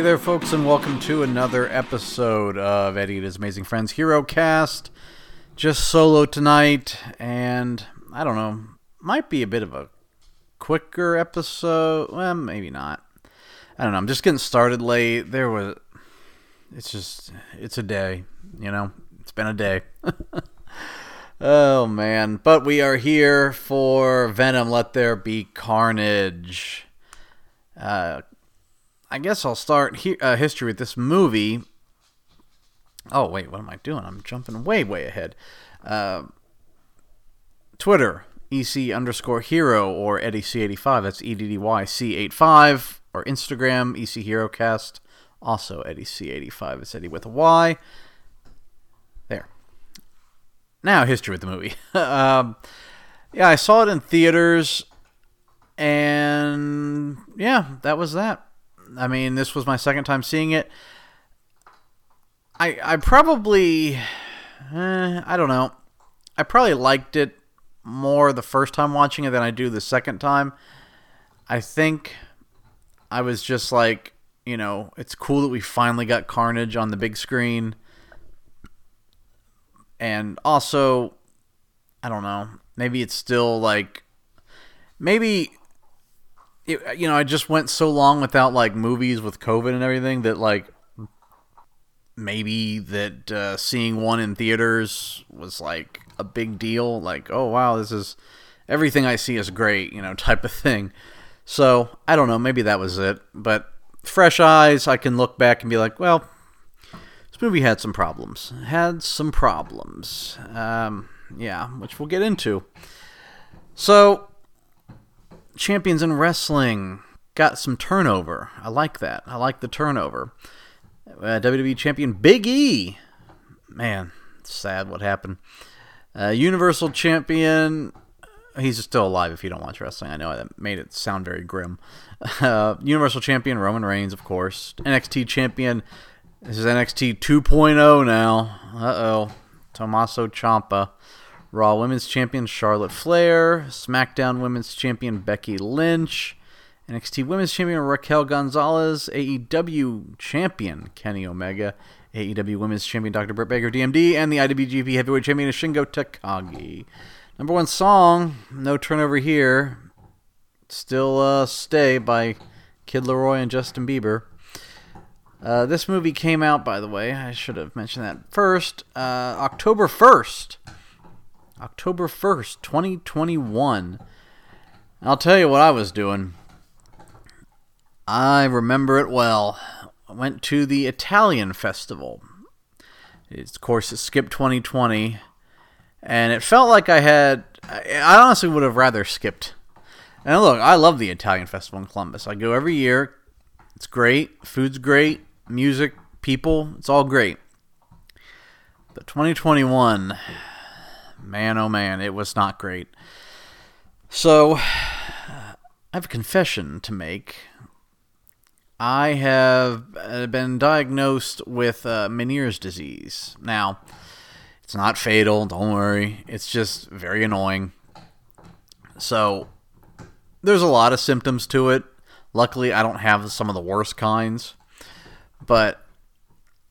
Hey there, folks, and welcome to another episode of Eddie and His Amazing Friends Hero Cast. Just solo tonight, and I don't know, might be a bit of a quicker episode. Well, maybe not. I don't know. I'm just getting started late. There was, it's just, it's a day, you know. It's been a day. oh man, but we are here for Venom. Let there be carnage. Uh, I guess I'll start he- uh, history with this movie. Oh wait, what am I doing? I'm jumping way way ahead. Uh, Twitter EC underscore hero or Eddy C85. That's E D D Y C85 or Instagram EC Hero Cast. Also Eddy C85. It's Eddie with a Y. There. Now history with the movie. um, yeah, I saw it in theaters, and yeah, that was that. I mean, this was my second time seeing it. I I probably eh, I don't know. I probably liked it more the first time watching it than I do the second time. I think I was just like, you know, it's cool that we finally got Carnage on the big screen. And also, I don't know, maybe it's still like maybe it, you know, I just went so long without like movies with COVID and everything that like maybe that uh, seeing one in theaters was like a big deal. Like, oh wow, this is everything I see is great, you know, type of thing. So I don't know, maybe that was it. But fresh eyes, I can look back and be like, well, this movie had some problems. Had some problems. Um, yeah, which we'll get into. So champions in wrestling got some turnover. I like that. I like the turnover. Uh, WWE champion Big E. Man, sad what happened. Uh, Universal champion. He's still alive if you don't watch wrestling. I know that made it sound very grim. Uh, Universal champion Roman Reigns, of course. NXT champion. This is NXT 2.0 now. Uh oh. Tommaso Ciampa. Raw Women's Champion Charlotte Flair, SmackDown Women's Champion Becky Lynch, NXT Women's Champion Raquel Gonzalez, AEW Champion Kenny Omega, AEW Women's Champion Dr. Britt Baker DMD, and the IWGP Heavyweight Champion Shingo Takagi. Number one song, no turnover here. Still uh, Stay by Kid Laroi and Justin Bieber. Uh, this movie came out, by the way, I should have mentioned that first, uh, October 1st. October 1st, 2021. I'll tell you what I was doing. I remember it well. I went to the Italian festival. It's, of course, it skipped 2020. And it felt like I had. I honestly would have rather skipped. And look, I love the Italian festival in Columbus. I go every year. It's great. Food's great. Music, people, it's all great. But 2021 man oh man it was not great. So i have a confession to make. I have uh, been diagnosed with uh, meniere's disease. Now it's not fatal don't worry. It's just very annoying. So there's a lot of symptoms to it. Luckily i don't have some of the worst kinds. But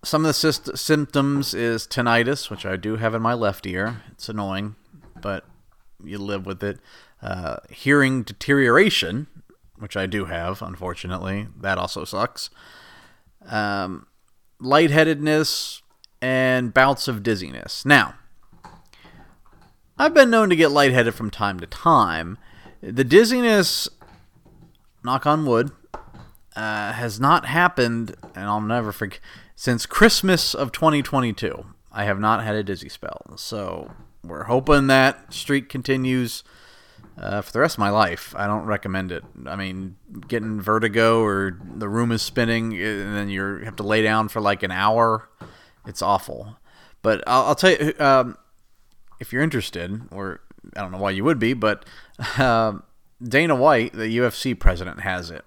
some of the symptoms is tinnitus, which I do have in my left ear. It's annoying, but you live with it. Uh, hearing deterioration, which I do have, unfortunately. That also sucks. Um, lightheadedness and bouts of dizziness. Now, I've been known to get lightheaded from time to time. The dizziness, knock on wood, uh, has not happened, and I'll never forget since Christmas of 2022. I have not had a dizzy spell, so we're hoping that streak continues uh, for the rest of my life. I don't recommend it. I mean, getting vertigo or the room is spinning, and then you have to lay down for like an hour. It's awful. But I'll, I'll tell you, um, if you're interested, or I don't know why you would be, but uh, Dana White, the UFC president, has it,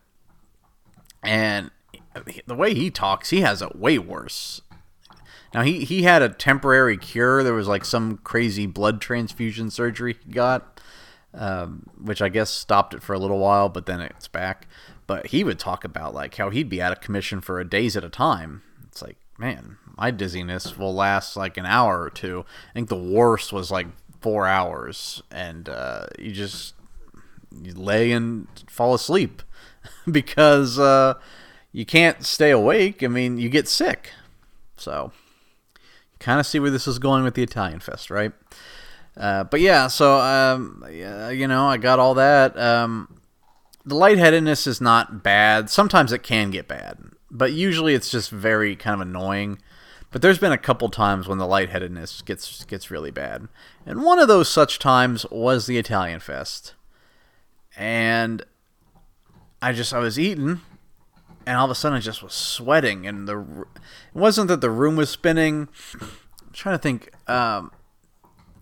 and the way he talks, he has it way worse. Now he he had a temporary cure. There was like some crazy blood transfusion surgery he got, um, which I guess stopped it for a little while, but then it's back. But he would talk about like how he'd be out of commission for days at a time. It's like, man, my dizziness will last like an hour or two. I think the worst was like four hours, and uh, you just you lay and fall asleep because uh, you can't stay awake. I mean, you get sick. So, kind of see where this is going with the Italian Fest, right? Uh, but yeah, so um, you know, I got all that. Um, the lightheadedness is not bad. Sometimes it can get bad, but usually it's just very kind of annoying. But there's been a couple times when the lightheadedness gets gets really bad, and one of those such times was the Italian Fest, and I just I was eating, and all of a sudden I just was sweating, and the it wasn't that the room was spinning. I'm trying to think. Um,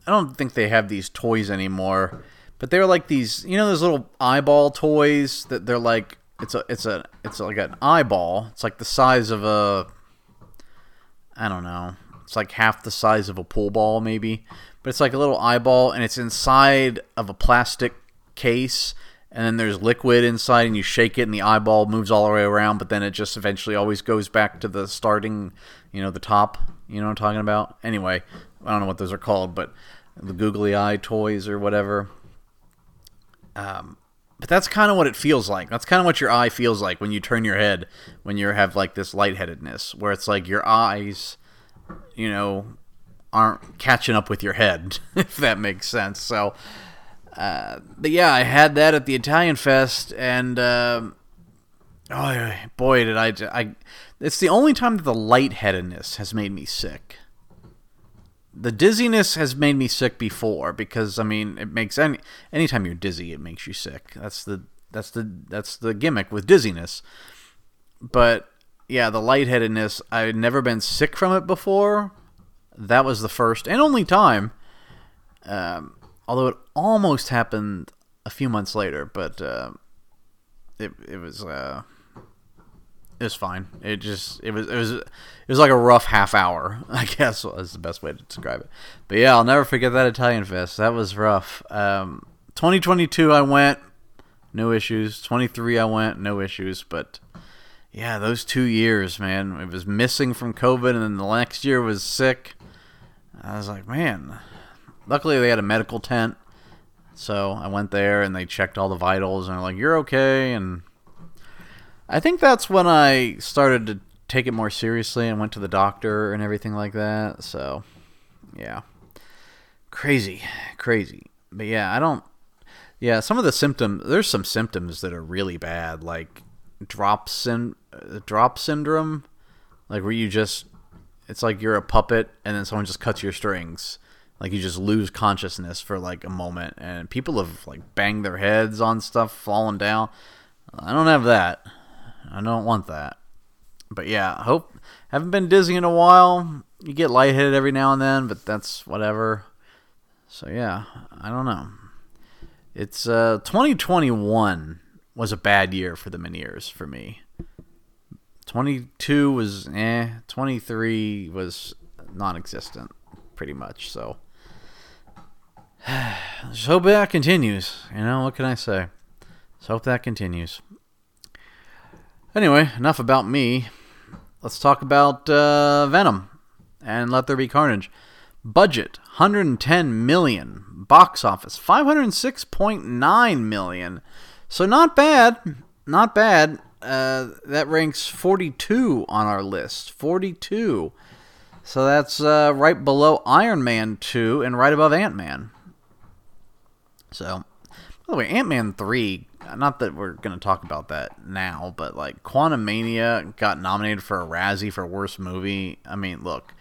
I don't think they have these toys anymore, but they were like these. You know, those little eyeball toys that they're like. It's a it's a it's like an eyeball. It's like the size of a I don't know. It's like half the size of a pool ball, maybe. But it's like a little eyeball, and it's inside of a plastic case. And then there's liquid inside, and you shake it, and the eyeball moves all the way around. But then it just eventually always goes back to the starting, you know, the top. You know what I'm talking about? Anyway, I don't know what those are called, but the googly eye toys or whatever. Um, but that's kind of what it feels like. That's kind of what your eye feels like when you turn your head when you have like this lightheadedness, where it's like your eyes, you know, aren't catching up with your head, if that makes sense. So, uh, but yeah, I had that at the Italian Fest, and uh, oh boy, did I! I it's the only time that the lightheadedness has made me sick the dizziness has made me sick before because I mean it makes any anytime you're dizzy it makes you sick. That's the that's the that's the gimmick with dizziness. But yeah, the lightheadedness, I had never been sick from it before. That was the first and only time. Um, although it almost happened a few months later, but uh, it it was uh, it was fine. It just it was it was it was like a rough half hour, I guess is the best way to describe it. But yeah, I'll never forget that Italian Fest. That was rough. Um, 2022, I went, no issues. 23, I went, no issues. But yeah, those two years, man, it was missing from COVID, and then the next year was sick. I was like, man. Luckily, they had a medical tent, so I went there and they checked all the vitals, and they're like, "You're okay," and I think that's when I started to take it more seriously and went to the doctor and everything like that. So, yeah. Crazy, crazy. But yeah, I don't yeah, some of the symptoms there's some symptoms that are really bad like drop syn- drop syndrome like where you just it's like you're a puppet and then someone just cuts your strings like you just lose consciousness for like a moment and people have like banged their heads on stuff falling down i don't have that I don't want that. But yeah, hope haven't been dizzy in a while. You get lightheaded every now and then, but that's whatever. So yeah, I don't know. It's uh 2021 was a bad year for the Meniere's for me. 22 was eh, 23 was non-existent pretty much. So just hope that continues. You know, what can I say? Just hope that continues. Anyway, enough about me. Let's talk about uh, Venom and Let There Be Carnage. Budget 110 million. Box office 506.9 million. So not bad. Not bad. Uh, that ranks 42 on our list. 42. So that's uh, right below Iron Man 2 and right above Ant Man. So, by the way, Ant Man 3 not that we're going to talk about that now, but like Quantumania got nominated for a Razzie for worst movie. I mean, look,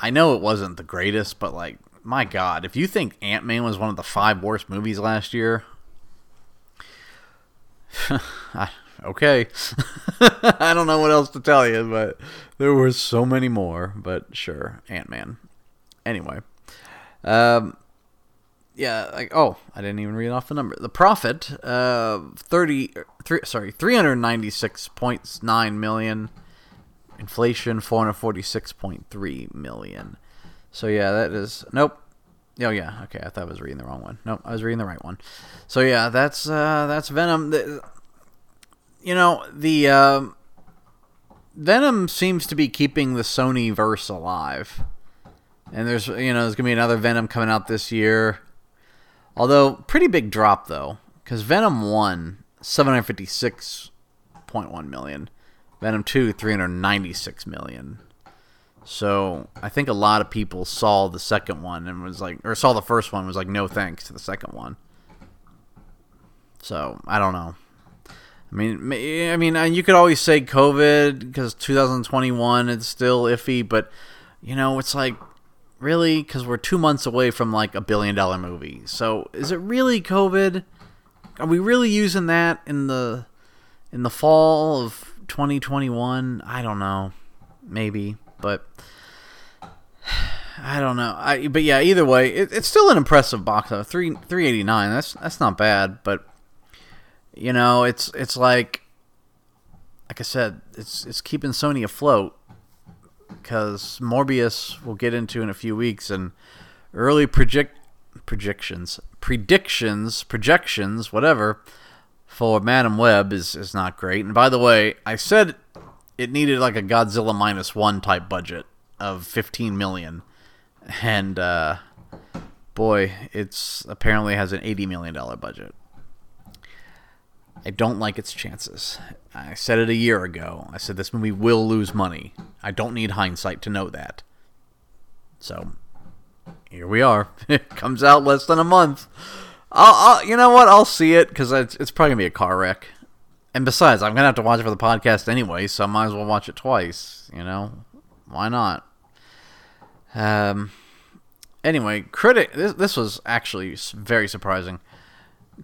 I know it wasn't the greatest, but like, my God, if you think Ant Man was one of the five worst movies last year, okay. I don't know what else to tell you, but there were so many more. But sure, Ant Man. Anyway, um, yeah, like oh, I didn't even read off the number. The profit, uh, thirty, three, sorry, three hundred ninety six point nine million. Inflation four hundred forty six point three million. So yeah, that is nope. Oh yeah, okay. I thought I was reading the wrong one. Nope, I was reading the right one. So yeah, that's uh, that's Venom. you know the uh, Venom seems to be keeping the Sony verse alive, and there's you know there's gonna be another Venom coming out this year. Although pretty big drop though, because Venom one seven hundred fifty six point one million, Venom two three hundred ninety six million. So I think a lot of people saw the second one and was like, or saw the first one was like, no thanks to the second one. So I don't know. I mean, I mean, uh, you could always say COVID because 2021 it's still iffy, but you know, it's like really because we're two months away from like a billion dollar movie. So is it really COVID? Are we really using that in the in the fall of 2021? I don't know. Maybe, but I don't know. I but yeah, either way, it, it's still an impressive box office. Three three eighty nine. That's that's not bad, but you know, it's it's like like I said, it's it's keeping Sony afloat because Morbius we'll get into in a few weeks and early project projections predictions projections whatever for Madame Web is is not great. And by the way, I said it needed like a Godzilla minus one type budget of 15 million, and uh, boy, it's apparently has an 80 million dollar budget. I don't like its chances. I said it a year ago. I said this movie will lose money. I don't need hindsight to know that. So, here we are. it comes out less than a month. I'll, I'll you know what? I'll see it because it's, it's probably gonna be a car wreck. And besides, I'm gonna have to watch it for the podcast anyway, so I might as well watch it twice. You know, why not? Um. Anyway, critic. This this was actually very surprising.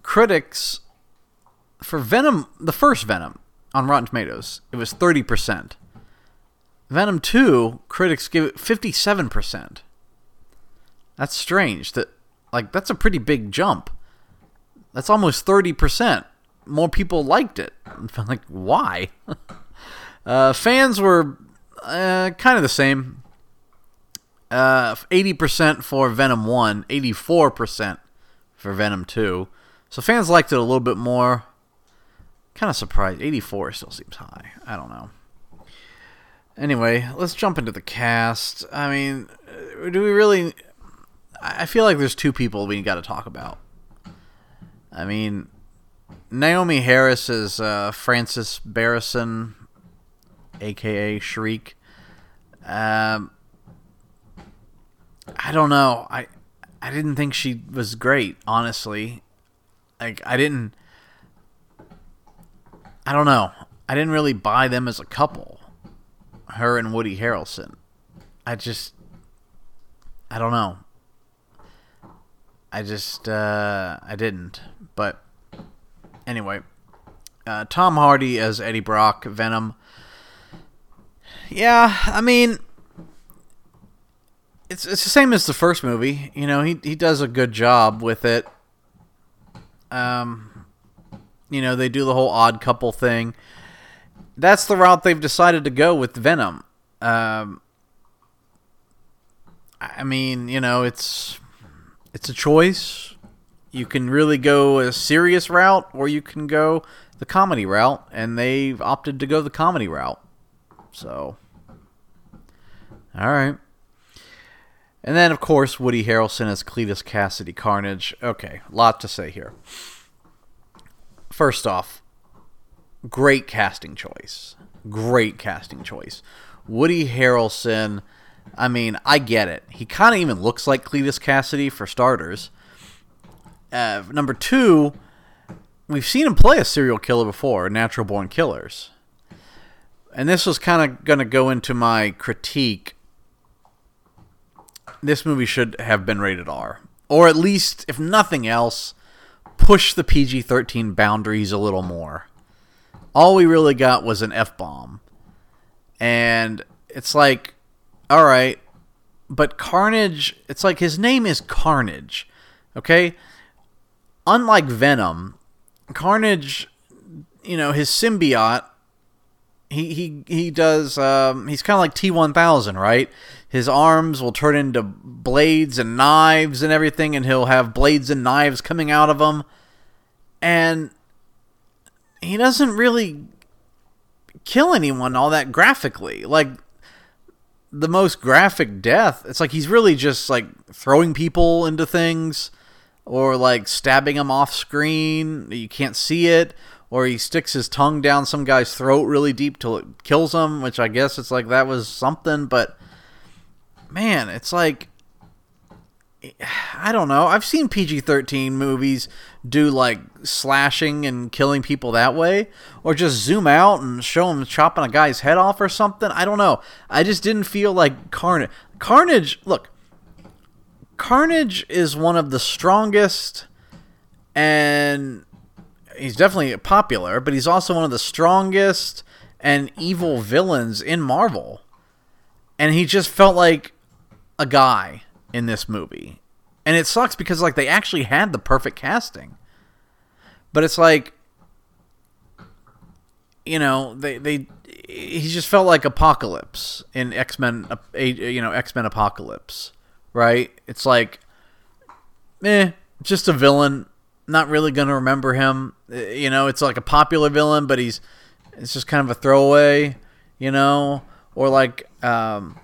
Critics for Venom, the first Venom on Rotten Tomatoes, it was 30%. Venom 2, critics give it 57%. That's strange. That like that's a pretty big jump. That's almost 30%. More people liked it. I'm like why? uh, fans were uh, kind of the same. Uh, 80% for Venom 1, 84% for Venom 2. So fans liked it a little bit more. Kind of surprised. 84 still seems high. I don't know. Anyway, let's jump into the cast. I mean, do we really. I feel like there's two people we got to talk about. I mean, Naomie Harris is uh, Frances Barrison, aka Shriek. Um, I don't know. I I didn't think she was great, honestly. Like I didn't I don't know. I didn't really buy them as a couple. Her and Woody Harrelson. I just I don't know. I just uh I didn't. But anyway, uh, Tom Hardy as Eddie Brock, Venom. Yeah, I mean it's it's the same as the first movie. You know, he he does a good job with it. Um you know, they do the whole odd couple thing. That's the route they've decided to go with Venom. Um, I mean, you know, it's it's a choice. You can really go a serious route, or you can go the comedy route, and they've opted to go the comedy route. So, all right. And then, of course, Woody Harrelson as Cletus Kasady Carnage. Okay, lot to say here first off, great casting choice. Great casting choice. Woody Harrelson, I mean, I get it. He kind of even looks like Cletus Kasady for starters. Uh, number two, we've seen him play a serial killer before, Natural Born Killers. And this was kind of going to go into my critique. This movie should have been rated R. Or at least, if nothing else, push the PG 13 boundaries a little more. All we really got was an F bomb. And it's like, all right, but Carnage, it's like his name is Carnage, okay? Unlike Venom, Carnage, you know, his symbiote, he he he does. Um, he's kind of like T one thousand, right? His arms will turn into blades and knives and everything, and he'll have blades and knives coming out of them. And he doesn't really kill anyone all that graphically. Like the most graphic death, it's like he's really just like throwing people into things or like stabbing them off screen. You can't see it. Or he sticks his tongue down some guy's throat really deep till it kills him, which I guess it's like that was something, but man, it's like I don't know. I've seen PG 13 movies do like slashing and killing people that way, or just zoom out and show them chopping a guy's head off or something. I don't know. I just didn't feel like Carnage. Carnage, look, Carnage is one of the strongest and he's definitely popular, but he's also one of the strongest and evil villains in Marvel. And he just felt like a guy in this movie. And it sucks because like they actually had the perfect casting. But it's like you know, they they he just felt like Apocalypse in X-Men you know, X-Men Apocalypse, right? It's like eh, just a villain, not really going to remember him. You know, it's like a popular villain, but he's it's just kind of a throwaway, you know, or like um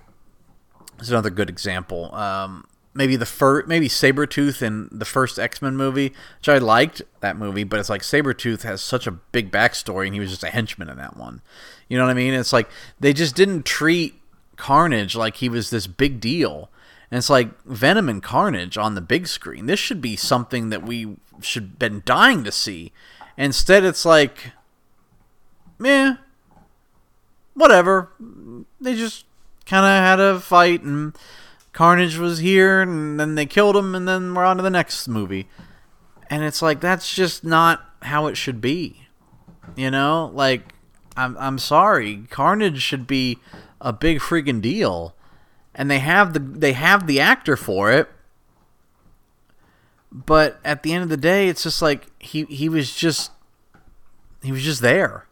it's another good example. Um, maybe the first, maybe Sabretooth in the first X Men movie, which I liked that movie, but it's like Sabretooth has such a big backstory and he was just a henchman in that one. You know what I mean? It's like they just didn't treat Carnage like he was this big deal. And it's like Venom and Carnage on the big screen. This should be something that we should been dying to see. Instead, it's like, meh, whatever. They just kind of had a fight and Carnage was here, and then they killed him, and then we're on to the next movie. And it's like that's just not how it should be. You know, like I'm I'm sorry, Carnage should be a big freaking deal, and they have the they have the actor for it. But at the end of the day, it's just like he he was just he was just there.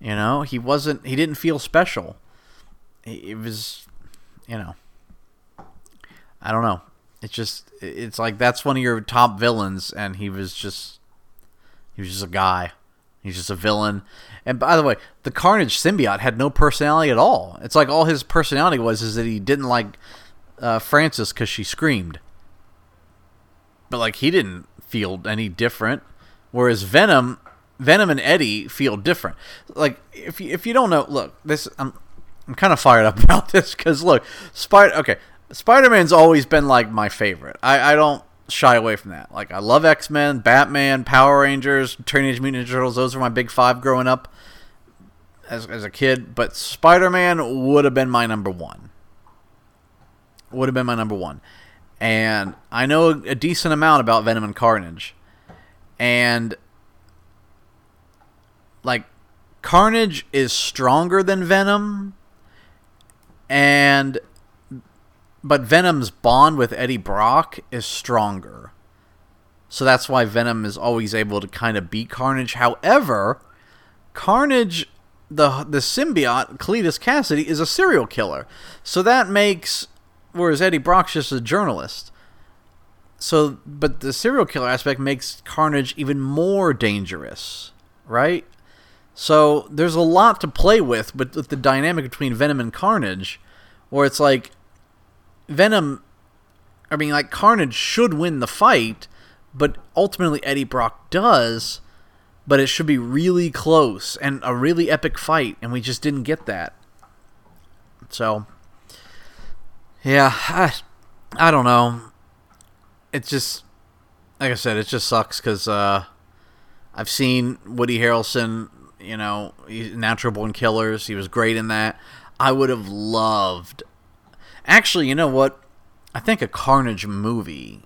You know, he wasn't he didn't feel special. It was, you know. I don't know. It's just it's like that's one of your top villains, and he was just he was just a guy. He's just a villain. And by the way, the Carnage symbiote had no personality at all. It's like all his personality was is that he didn't like uh, Frances because she screamed. But like he didn't feel any different. Whereas Venom, Venom and Eddie feel different. Like if you, if you don't know, look, this I'm I'm kind of fired up about this because look, Spider. Okay, Spider Man's always been like my favorite. I, I don't shy away from that. Like I love X Men, Batman, Power Rangers, Teenage Mutant Ninja Turtles. Those were my big five growing up as as a kid. But Spider Man would have been my number one. Would have been my number one. And I know a decent amount about Venom and Carnage. And like Carnage is stronger than Venom and but Venom's bond with Eddie Brock is stronger. So that's why Venom is always able to kind of beat Carnage. However, Carnage the the symbiote Cletus Kasady is a serial killer. So that makes whereas Eddie Brock's just a journalist. So but the serial killer aspect makes Carnage even more dangerous, right? So there's a lot to play with with, with the dynamic between Venom and Carnage, where it's like Venom, I mean, like Carnage should win the fight, but ultimately Eddie Brock does. But it should be really close and a really epic fight, and we just didn't get that. So, yeah, I, I don't know. It just, like I said, it just sucks because uh, I've seen Woody Harrelson you know, Natural Born Killers. He was great in that. I would have loved. Actually, you know what? I think a Carnage movie.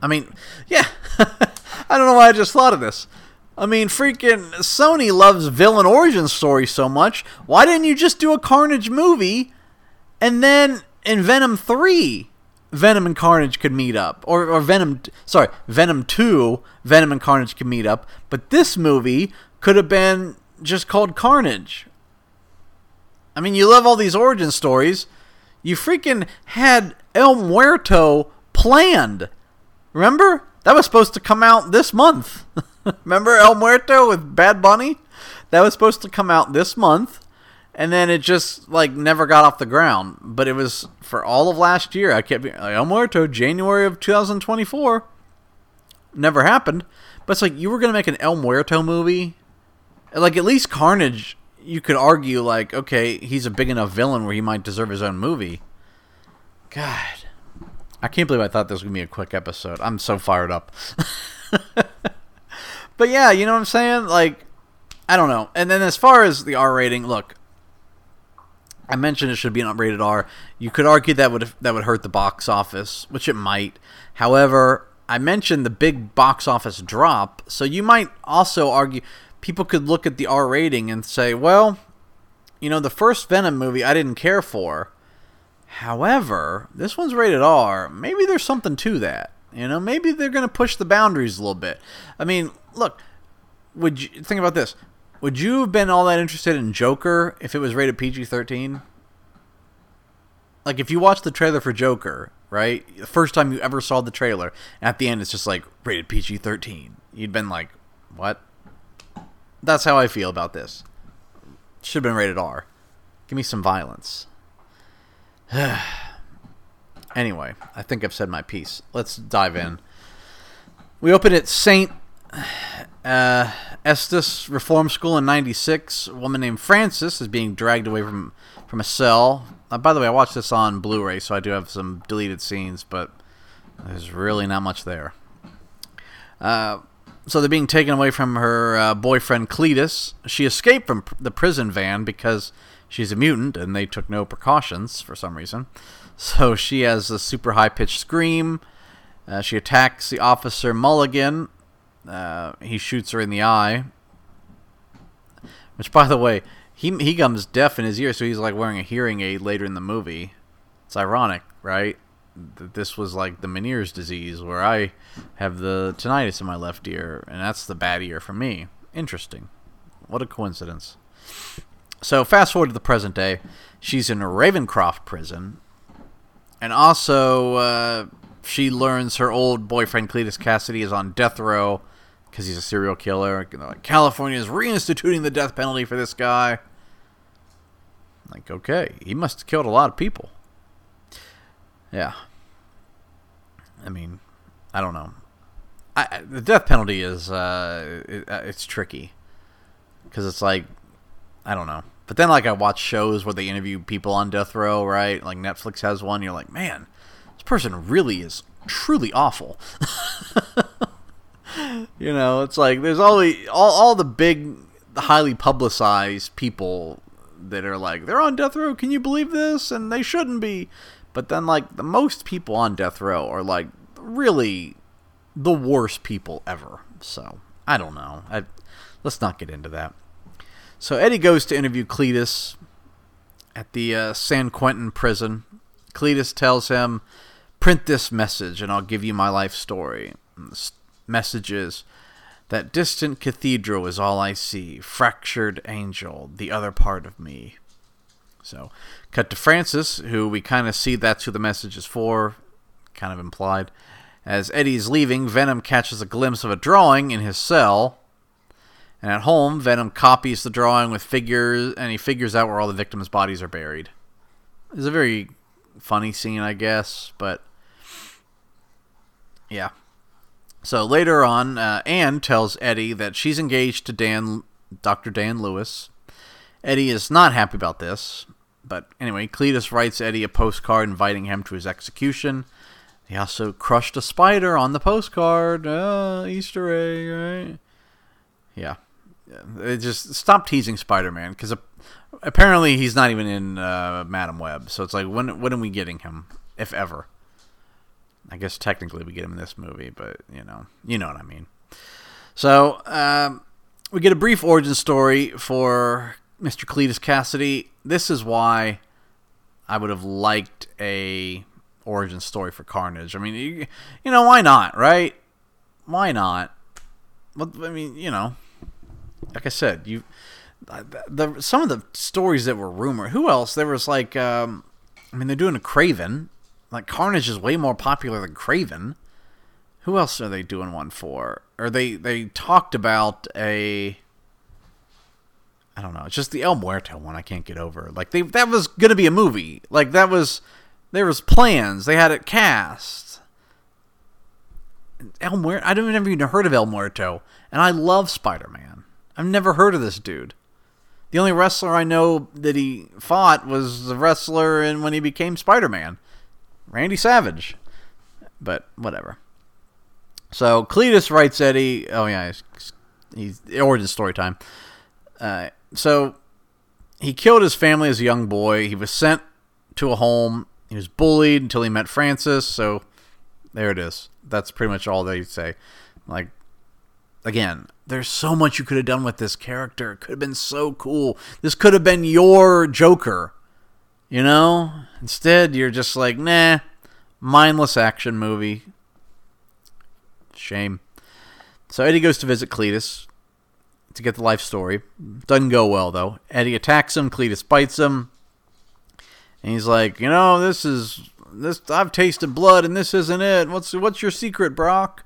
I mean, yeah. I don't know why I just thought of this. I mean, freaking Sony loves villain origin stories so much. Why didn't you just do a Carnage movie and then in Venom 3, Venom and Carnage could meet up? Or, or Venom, sorry, Venom 2, Venom and Carnage could meet up. But this movie could have been just called Carnage. I mean, you love all these origin stories. You freaking had El Muerto planned. Remember? That was supposed to come out this month. Remember El Muerto with Bad Bunny? that was supposed to come out this month, and then it just like never got off the ground. But it was for all of last year. I kept El Muerto, January of 2024. Never happened. But it's like you were gonna make an El Muerto movie, like at least Carnage. You could argue like, okay, he's a big enough villain where he might deserve his own movie. God, I can't believe I thought this was gonna be a quick episode. I'm so fired up. but yeah, you know what I'm saying? Like, I don't know. And then as far as the R rating, look, I mentioned it should be an rated R. You could argue that would that would hurt the box office, which it might. However, I mentioned the big box office drop, so you might also argue people could look at the R rating and say, well, you know, the first Venom movie I didn't care for. However, this one's rated R. Maybe there's something to that. You know, maybe they're going to push the boundaries a little bit. I mean, look, would you think about this? Would you have been all that interested in Joker if it was rated PG-13? Like if you watched the trailer for Joker, right? The first time you ever saw the trailer, at the end it's just like rated PG-13. You'd been like, "What?" That's how I feel about this. Should have been rated R. Give me some violence. Anyway, I think I've said my piece. Let's dive in. We open at St. Uh, Estes Reform School in 96. A woman named Frances is being dragged away from, from a cell. Uh, by the way, I watched this on Blu ray, so I do have some deleted scenes, but there's really not much there. Uh, so they're being taken away from her uh, boyfriend Cletus. She escaped from pr- the prison van because she's a mutant and they took no precautions for some reason. So she has a super high pitched scream. Uh, she attacks the officer Mulligan. Uh, he shoots her in the eye. Which, by the way, he he comes deaf in his ear, so he's like wearing a hearing aid later in the movie. It's ironic, right? That this was like the Meniere's disease, where I have the tinnitus in my left ear, and that's the bad ear for me. Interesting. What a coincidence. So, fast forward to the present day. She's in Ravencroft prison, and also, uh, she learns her old boyfriend Cletus Kasady is on death row because he's a serial killer. California is reinstituting the death penalty for this guy. Like, okay, he must have killed a lot of people. Yeah. I mean, I don't know. I, the death penalty is uh, it, uh, it's tricky because it's like I don't know. But then, like, I watch shows where they interview people on death row, right? Like Netflix has one. You're like, man, this person really is truly awful. you know, it's like there's always all all the big, highly publicized people that are like they're on death row. Can you believe this? And they shouldn't be. But then, like, the most people on death row are like really the worst people ever. So I don't know. I, let's not get into that. So Eddie goes to interview Cletus at the uh, San Quentin prison. Cletus tells him, "Print this message, and I'll give you my life story." And the message is, "That distant cathedral is all I see. Fractured angel, the other part of me." So, cut to Frances, who we kind of see that's who the message is for, kind of implied. As Eddie's leaving, Venom catches a glimpse of a drawing in his cell and at home, Venom copies the drawing with figures, and he figures out where all the victims' bodies are buried. It's a very funny scene, I guess, but yeah. So later on, uh, Anne tells Eddie that she's engaged to Dan, Dr. Dan Lewis. Eddie is not happy about this, but anyway, Cletus writes Eddie a postcard inviting him to his execution. He also crushed a spider on the postcard. Uh, Easter egg, right? Yeah. It just stop teasing Spider-Man because apparently he's not even in uh, Madame Web. So it's like when when are we getting him, if ever? I guess technically we get him in this movie, but you know, you know what I mean. So um, we get a brief origin story for Mr. Cletus Kasady. This is why I would have liked a origin story for Carnage. I mean, you, you know, why not, right? Why not? Well, I mean, you know, like I said, you the some of the stories that were rumored. Who else? There was like, um, I mean, they're doing a Kraven. Like Carnage is way more popular than Kraven. Who else are they doing one for? Or they they talked about a I don't know. It's just the El Muerto one I can't get over. Like they that was gonna be a movie. Like that was there was plans. They had it cast. El Muerto. I don't even heard of El Muerto, and I love Spider Man. I've never heard of this dude. The only wrestler I know that he fought was the wrestler and when he became Spider Man, Randy Savage. But whatever. So Cletus writes Eddie. Oh yeah, he's, he's origin story time. Uh, so he killed his family as a young boy. He was sent to a home. He was bullied until he met Frances. So there it is. That's pretty much all they say. Like again, there's so much you could have done with this character. It could have been so cool. This could have been your Joker. You know? Instead, you're just like, nah, mindless action movie. Shame. So Eddie goes to visit Cletus to get the life story. Doesn't go well, though. Eddie attacks him, Cletus bites him. And he's like, you know, this is this I've tasted blood and this isn't it. What's what's your secret, Brock?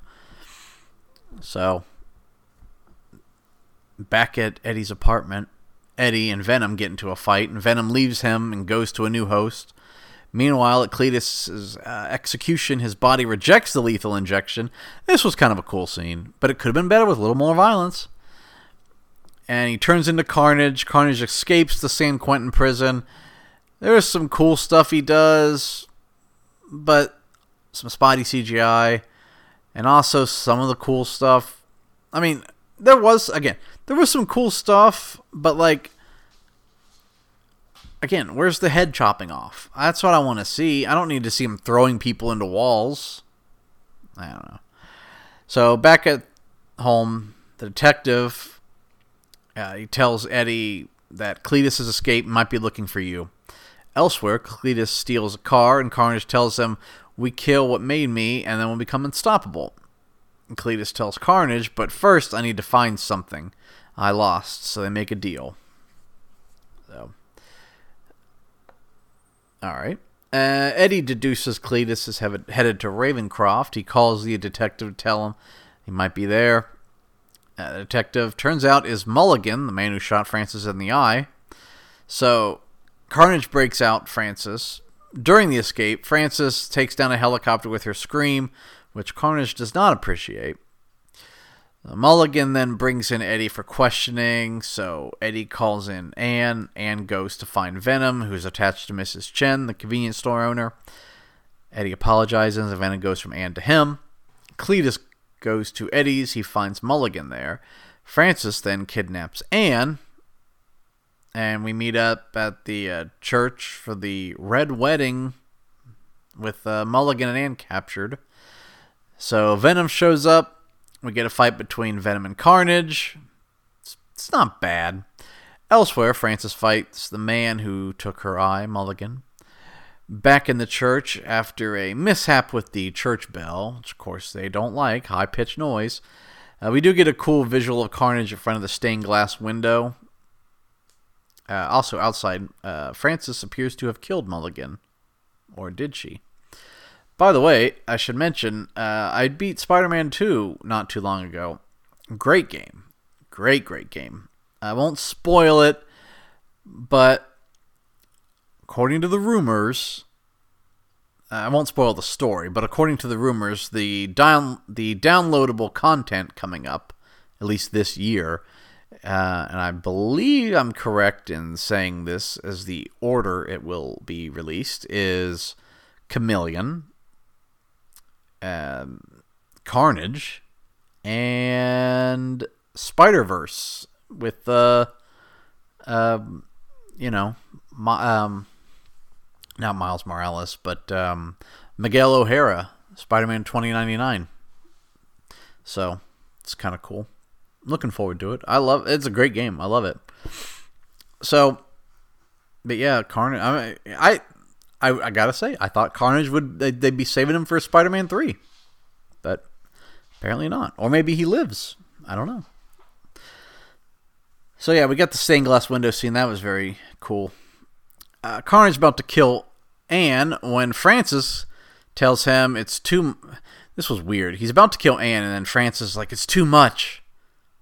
So back at Eddie's apartment, Eddie and Venom get into a fight, and Venom leaves him and goes to a new host. Meanwhile, at Cletus's uh, execution, his body rejects the lethal injection. This was kind of a cool scene, but it could have been better with a little more violence. And he turns into Carnage. Carnage escapes the San Quentin prison. There's some cool stuff he does, but some spotty CGI, and also some of the cool stuff. I mean, there was again, there was some cool stuff, but like again, where's the head chopping off? That's what I want to see. I don't need to see him throwing people into walls. I don't know. So back at home, the detective uh, he tells Eddie that Cletus has escaped, might be looking for you. Elsewhere, Cletus steals a car, and Carnage tells him, "We kill what made me, and then we'll become unstoppable." And Cletus tells Carnage, "But first, I need to find something I lost." So they make a deal. So all right. Uh, Eddie deduces Cletus is headed to Ravencroft. He calls the detective to tell him he might be there. Uh, the detective turns out is Mulligan, the man who shot Frances in the eye. So Carnage breaks out Frances. During the escape, Frances takes down a helicopter with her scream, which Carnage does not appreciate. Mulligan then brings in Eddie for questioning, so Eddie calls in Anne. Anne goes to find Venom, who's attached to Mrs. Chen, the convenience store owner. Eddie apologizes, and Venom goes from Anne to him. Cletus goes to Eddie's. He finds Mulligan there. Frances then kidnaps Anne, and we meet up at the uh, church for the Red Wedding with uh, Mulligan and Anne captured. So Venom shows up we get a fight between Venom and Carnage. It's, it's not bad. Elsewhere, Frances fights the man who took her eye, Mulligan. Back in the church, after a mishap with the church bell, which of course they don't like, high pitched noise, uh, we do get a cool visual of Carnage in front of the stained glass window. Uh, also, outside, uh, Frances appears to have killed Mulligan. Or did she? By the way, I should mention uh, I beat Spider Man 2 not too long ago. Great game. Great, great game. I won't spoil it, but according to the rumors, I won't spoil the story, but according to the rumors, the down the downloadable content coming up, at least this year, uh, and I believe I'm correct in saying this as the order it will be released is Chameleon, um, Carnage, and Spider Verse with the, uh, um, you know, my, um, not Miles Morales, but um, Miguel O'Hara, Spider Man 2099. So it's kind of cool. Looking forward to it. I love it's a great game. I love it. So, but yeah, Carnage. I I I, I gotta say, I thought Carnage would they'd, be saving him for Spider-Man three, but apparently not. Or maybe he lives. I don't know. So yeah, we got the stained glass window scene. That was very cool. Uh, Carnage about to kill Anne when Frances tells him it's too. This was weird. He's about to kill Anne, and then Frances is like, "It's too much."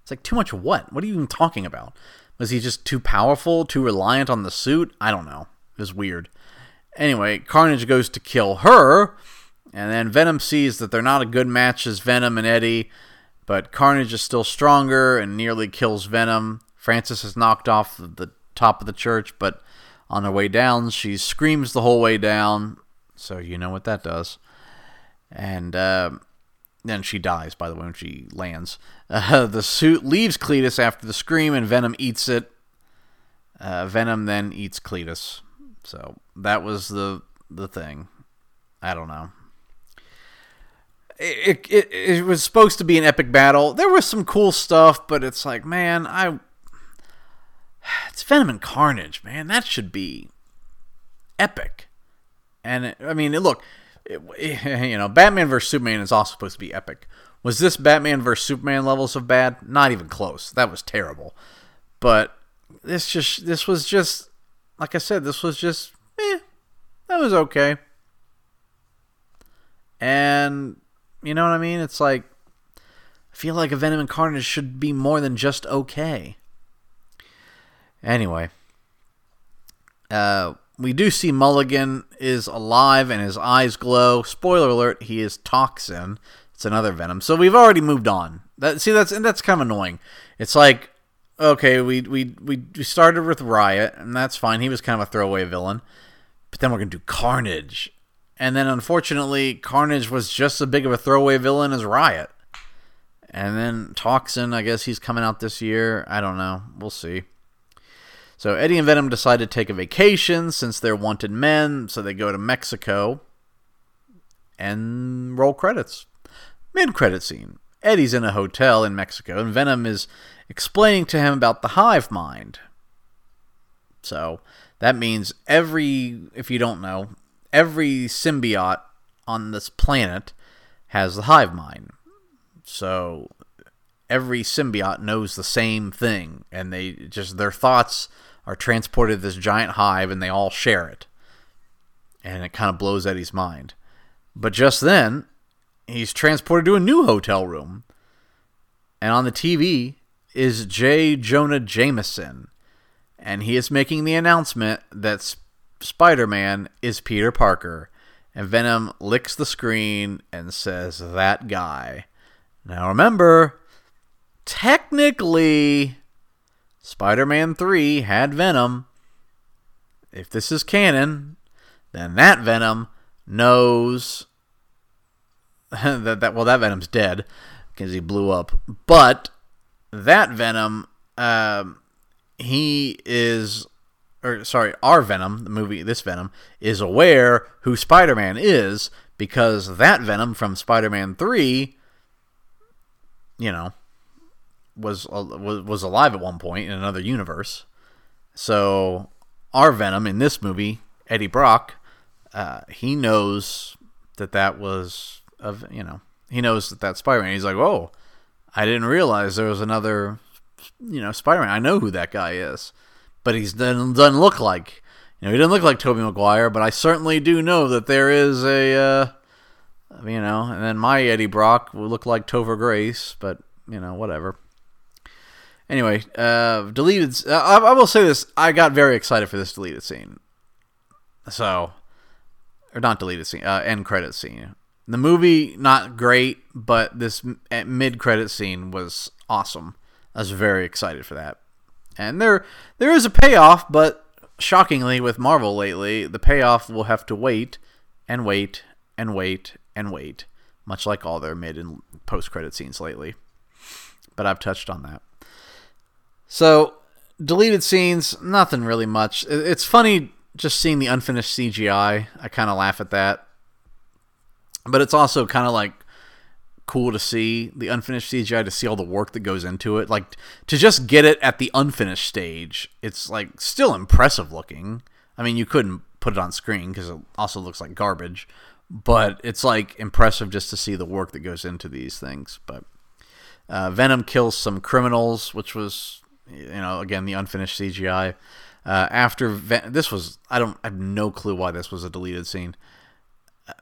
It's like too much. What? What are you even talking about? Was he just too powerful, too reliant on the suit? I don't know. It was weird. Anyway, Carnage goes to kill her, and then Venom sees that they're not a good match as Venom and Eddie, but Carnage is still stronger and nearly kills Venom. Frances is knocked off the top of the church, but on her way down, she screams the whole way down, so you know what that does. And uh, then she dies, by the way, when she lands. Uh, the suit leaves Cletus after the scream, and Venom eats it. Uh, Venom then eats Cletus. So that was the the thing. I don't know. It, it, it was supposed to be an epic battle. There was some cool stuff, but it's like, man, I it's Venom and Carnage, man. That should be epic. And it, I mean, look, it, you know, Batman vs Superman is also supposed to be epic. Was this Batman vs Superman levels of bad? Not even close. That was terrible. But this just this was just like I said, this was just eh, that was okay. And you know what I mean? It's like I feel like a Venom and Carnage should be more than just okay. Anyway, uh, we do see Mulligan is alive and his eyes glow. Spoiler alert: he is Toxin. It's another Venom. So we've already moved on. That see that's and that's kind of annoying. It's like okay, we we we started with Riot, and that's fine. He was kind of a throwaway villain, but then we're gonna do Carnage, and then unfortunately, Carnage was just as big of a throwaway villain as Riot. And then Toxin, I guess he's coming out this year. I don't know. We'll see. So Eddie and Venom decide to take a vacation since they're wanted men, so they go to Mexico and roll credits. Mid credit scene. Eddie's in a hotel in Mexico, and Venom is explaining to him about the hive mind. So that means every, if you don't know, every symbiote on this planet has the hive mind. So every symbiote knows the same thing, and they just their thoughts are transported to this giant hive and they all share it. And it kind of blows Eddie's mind. But just then, he's transported to a new hotel room. And on the TV is J. Jonah Jameson. And he is making the announcement that Spider Man is Peter Parker. And Venom licks the screen and says, That guy. Now remember, technically, Spider Man 3 had Venom. If this is canon, then that Venom knows that, that well that Venom's dead because he blew up. But that Venom, um, he is, or sorry, our Venom, the movie, this Venom is aware who Spider Man is because that Venom from Spider Man Three, you know, was was was alive at one point in another universe. So our Venom in this movie, Eddie Brock, uh, he knows that that was of you know he knows that that's Spider-Man. He's like, oh, I didn't realize there was another you know Spider-Man. I know who that guy is, but he doesn't doesn't look like you know he doesn't look like Tobey Maguire. But I certainly do know that there is a uh, you know, and then my Eddie Brock would look like Topher Grace, but you know whatever. Anyway, uh, deleted. Uh, I, I, will say this: I got very excited for this deleted scene. So, or not deleted scene, uh, end credit scene. The movie not great, but this mid credit scene was awesome. I was very excited for that. And there, there is a payoff, but shockingly, with Marvel lately, the payoff will have to wait and wait and wait and wait, much like all their mid and post credit scenes lately. But I've touched on that. So, deleted scenes, nothing really much. It's funny just seeing the unfinished CGI. I kind of laugh at that. But it's also kind of like cool to see the unfinished CGI to see all the work that goes into it. Like to just get it at the unfinished stage, it's like still impressive looking. I mean, you couldn't put it on screen because it also looks like garbage, but it's like impressive just to see the work that goes into these things. But uh, Venom kills some criminals, which was you know, again the unfinished CGI. Uh, after Ven- this was, I don't, I have no clue why this was a deleted scene. Uh,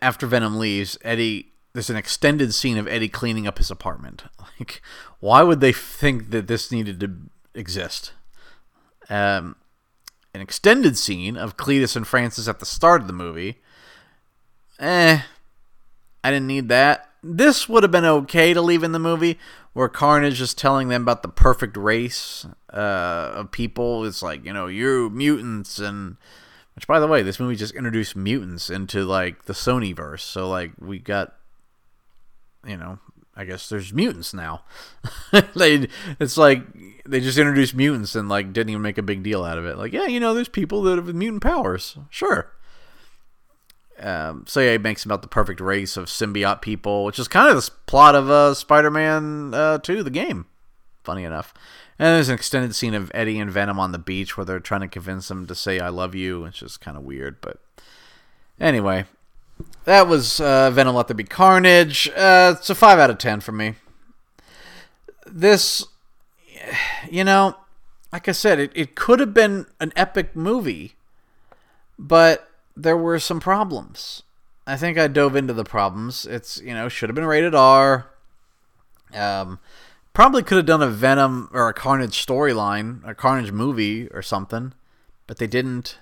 after Venom leaves, Eddie, there's an extended scene of Eddie cleaning up his apartment. Like, why would they think that this needed to exist. Um, an extended scene of Cletus and Frances at the start of the movie. Eh, I didn't need that. This would have been okay to leave in the movie, where Carnage is telling them about the perfect race uh, of people. It's like, you know, you're mutants, and which, by the way, this movie just introduced mutants into like the Sony verse. So like we got, you know, I guess there's mutants now. they, it's like they just introduced mutants and like didn't even make a big deal out of it. Like, yeah, you know, there's people that have mutant powers. Sure. Um, so yeah, he makes about the perfect race of symbiote people, which is kind of the plot of uh, Spider-Man uh, 2, the game. Funny enough. And there's an extended scene of Eddie and Venom on the beach where they're trying to convince him to say "I love you," which is kind of weird. But anyway, that was uh, Venom Let There Be Carnage. Uh, it's a 5 out of 10 for me. This, you know, like I said, it, it could have been an epic movie, but there were some problems. I think I dove into the problems. It's, you know, should have been rated R. Um, probably could have done a Venom or a Carnage storyline, a Carnage movie or something, but they didn't.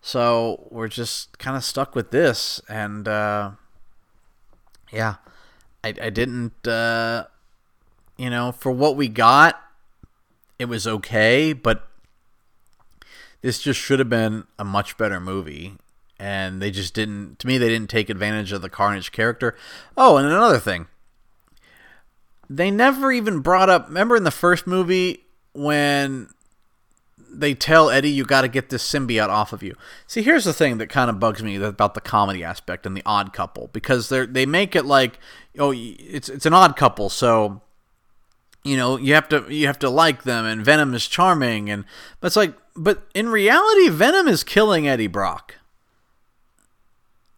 So we're just kind of stuck with this, and uh, yeah, I, I didn't, uh, you know, for what we got, it was okay, but this just should have been a much better movie, and they just didn't. To me, they didn't take advantage of the Carnage character. Oh, and another thing, they never even brought up. Remember in the first movie when they tell Eddie you got to get this symbiote off of you. See, here's the thing that kind of bugs me about the comedy aspect and the odd couple because they they make it like oh it's it's an odd couple, so you know you have to you have to like them and Venom is charming and but it's like but in reality Venom is killing Eddie Brock.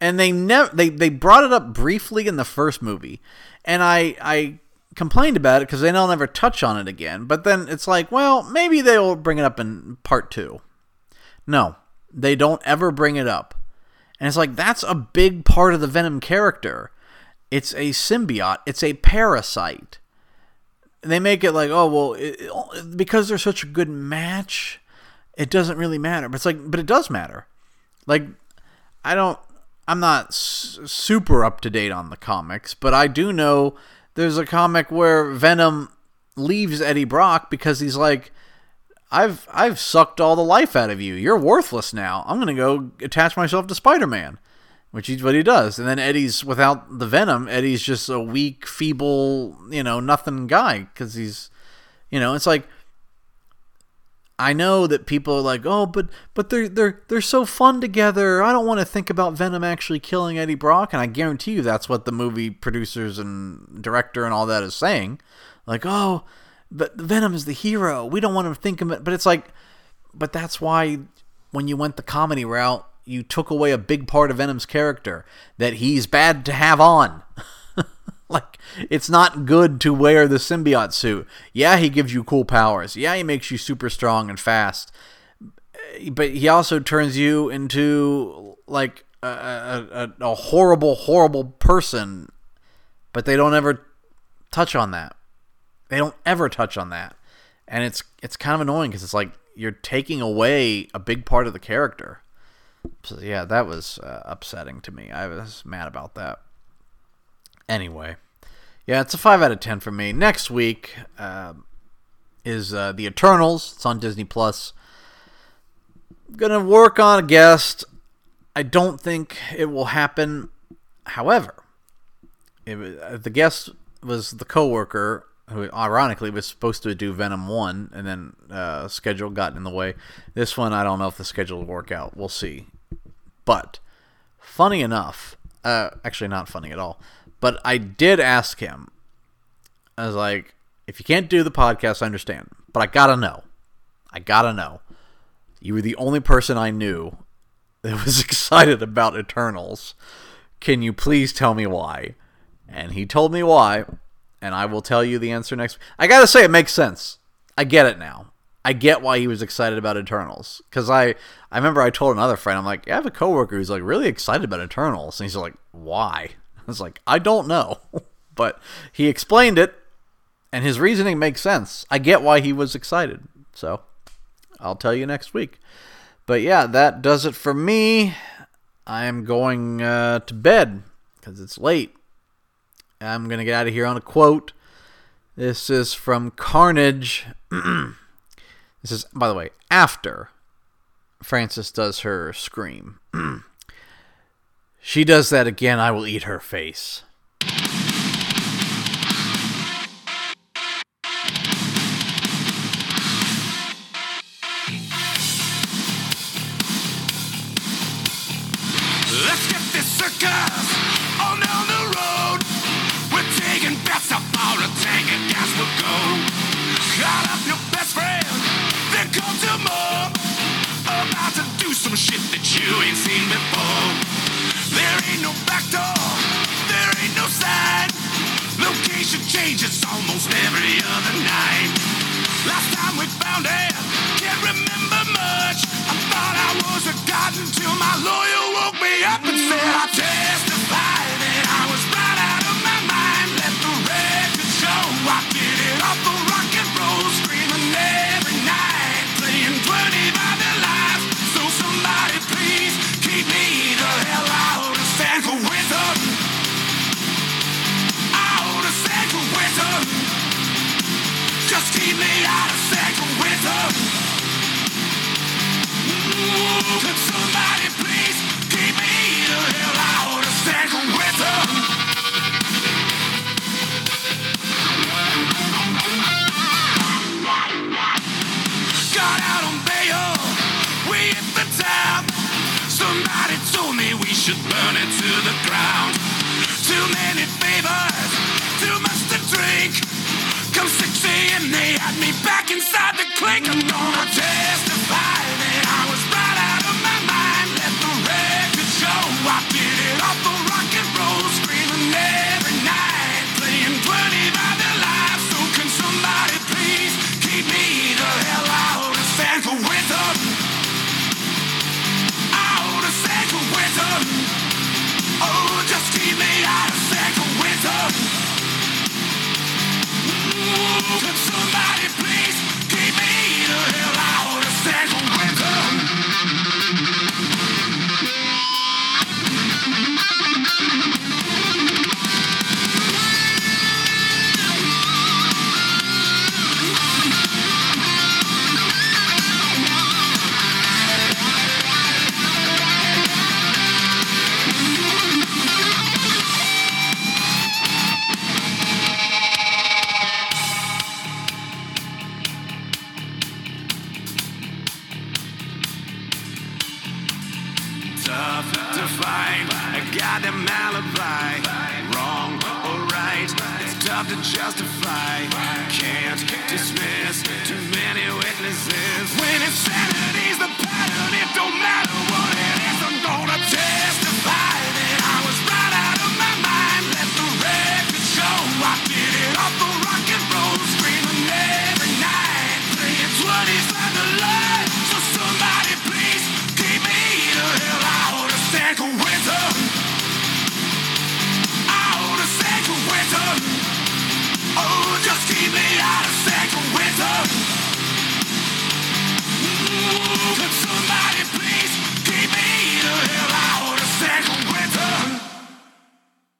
And they never they they brought it up briefly in the first movie. And I I complained about it because they don't ever touch on it again. But then it's like, well, maybe they'll bring it up in part two. No, they don't ever bring it up. And it's like, that's a big part of the Venom character. It's a symbiote, it's a parasite. They make it like, oh, well, it, because they're such a good match, it doesn't really matter. But it's like, but it does matter. Like, I don't, I'm not s- super up to date on the comics, but I do know there's a comic where Venom leaves Eddie Brock because he's like, I've I've sucked all the life out of you. You're worthless now. I'm gonna go attach myself to Spider Man, which is what he does. And then Eddie's without the Venom. Eddie's just a weak, feeble, you know, nothing guy because he's, you know, it's like. I know that people are like, oh, but but they're they're they're so fun together. I don't want to think about Venom actually killing Eddie Brock, and I guarantee you that's what the movie producers and director and all that is saying. Like, oh, but Venom is the hero. We don't want to think of it, but it's like, but that's why when you went the comedy route, you took away a big part of Venom's character that he's bad to have on. like it's not good to wear the symbiote suit. Yeah, he gives you cool powers. Yeah, he makes you super strong and fast. But he also turns you into like a, a, a horrible, horrible person. But they don't ever touch on that. They don't ever touch on that, and it's it's kind of annoying because it's like you're taking away a big part of the character. So yeah, that was uh, upsetting to me. I was mad about that. Anyway, yeah, it's a 5 out of 10 for me. Next week uh, is uh, The Eternals. It's on Disney Plus. Gonna work on a guest. I don't think it will happen. However, uh, the guest was the coworker who, ironically, was supposed to do Venom One, and then uh, schedule got in the way. This one, I don't know if the schedule will work out. We'll see. But funny enough, uh, actually not funny at all. But I did ask him. I was like, if you can't do the podcast, I understand. But I gotta know. I gotta know. You were the only person I knew that was excited about Eternals. Can you please tell me why? And he told me why, and I will tell you the answer next. I gotta say, it makes sense. I get it now. I get why he was excited about Eternals because I I remember I told another friend I'm like I have a coworker who's like really excited about Eternals and he's like why was like, I don't know. but he explained it, and his reasoning makes sense. I get why he was excited. So I'll tell you next week. But yeah, that does it for me. I'm going uh, to bed because it's late. I'm going to get out of here on a quote. This is from Carnage. this is, by the way, after Frances does her scream. she does that again, I will eat her face. Let's get this circus on down the road. We're taking bets tank and gas up your best friend, then. About to do some shit that you ain't seen before. There ain't no back door, there ain't no sign. Location changes almost every other night. Last time we found it, can't remember much. I thought I was a god until my lawyer woke me up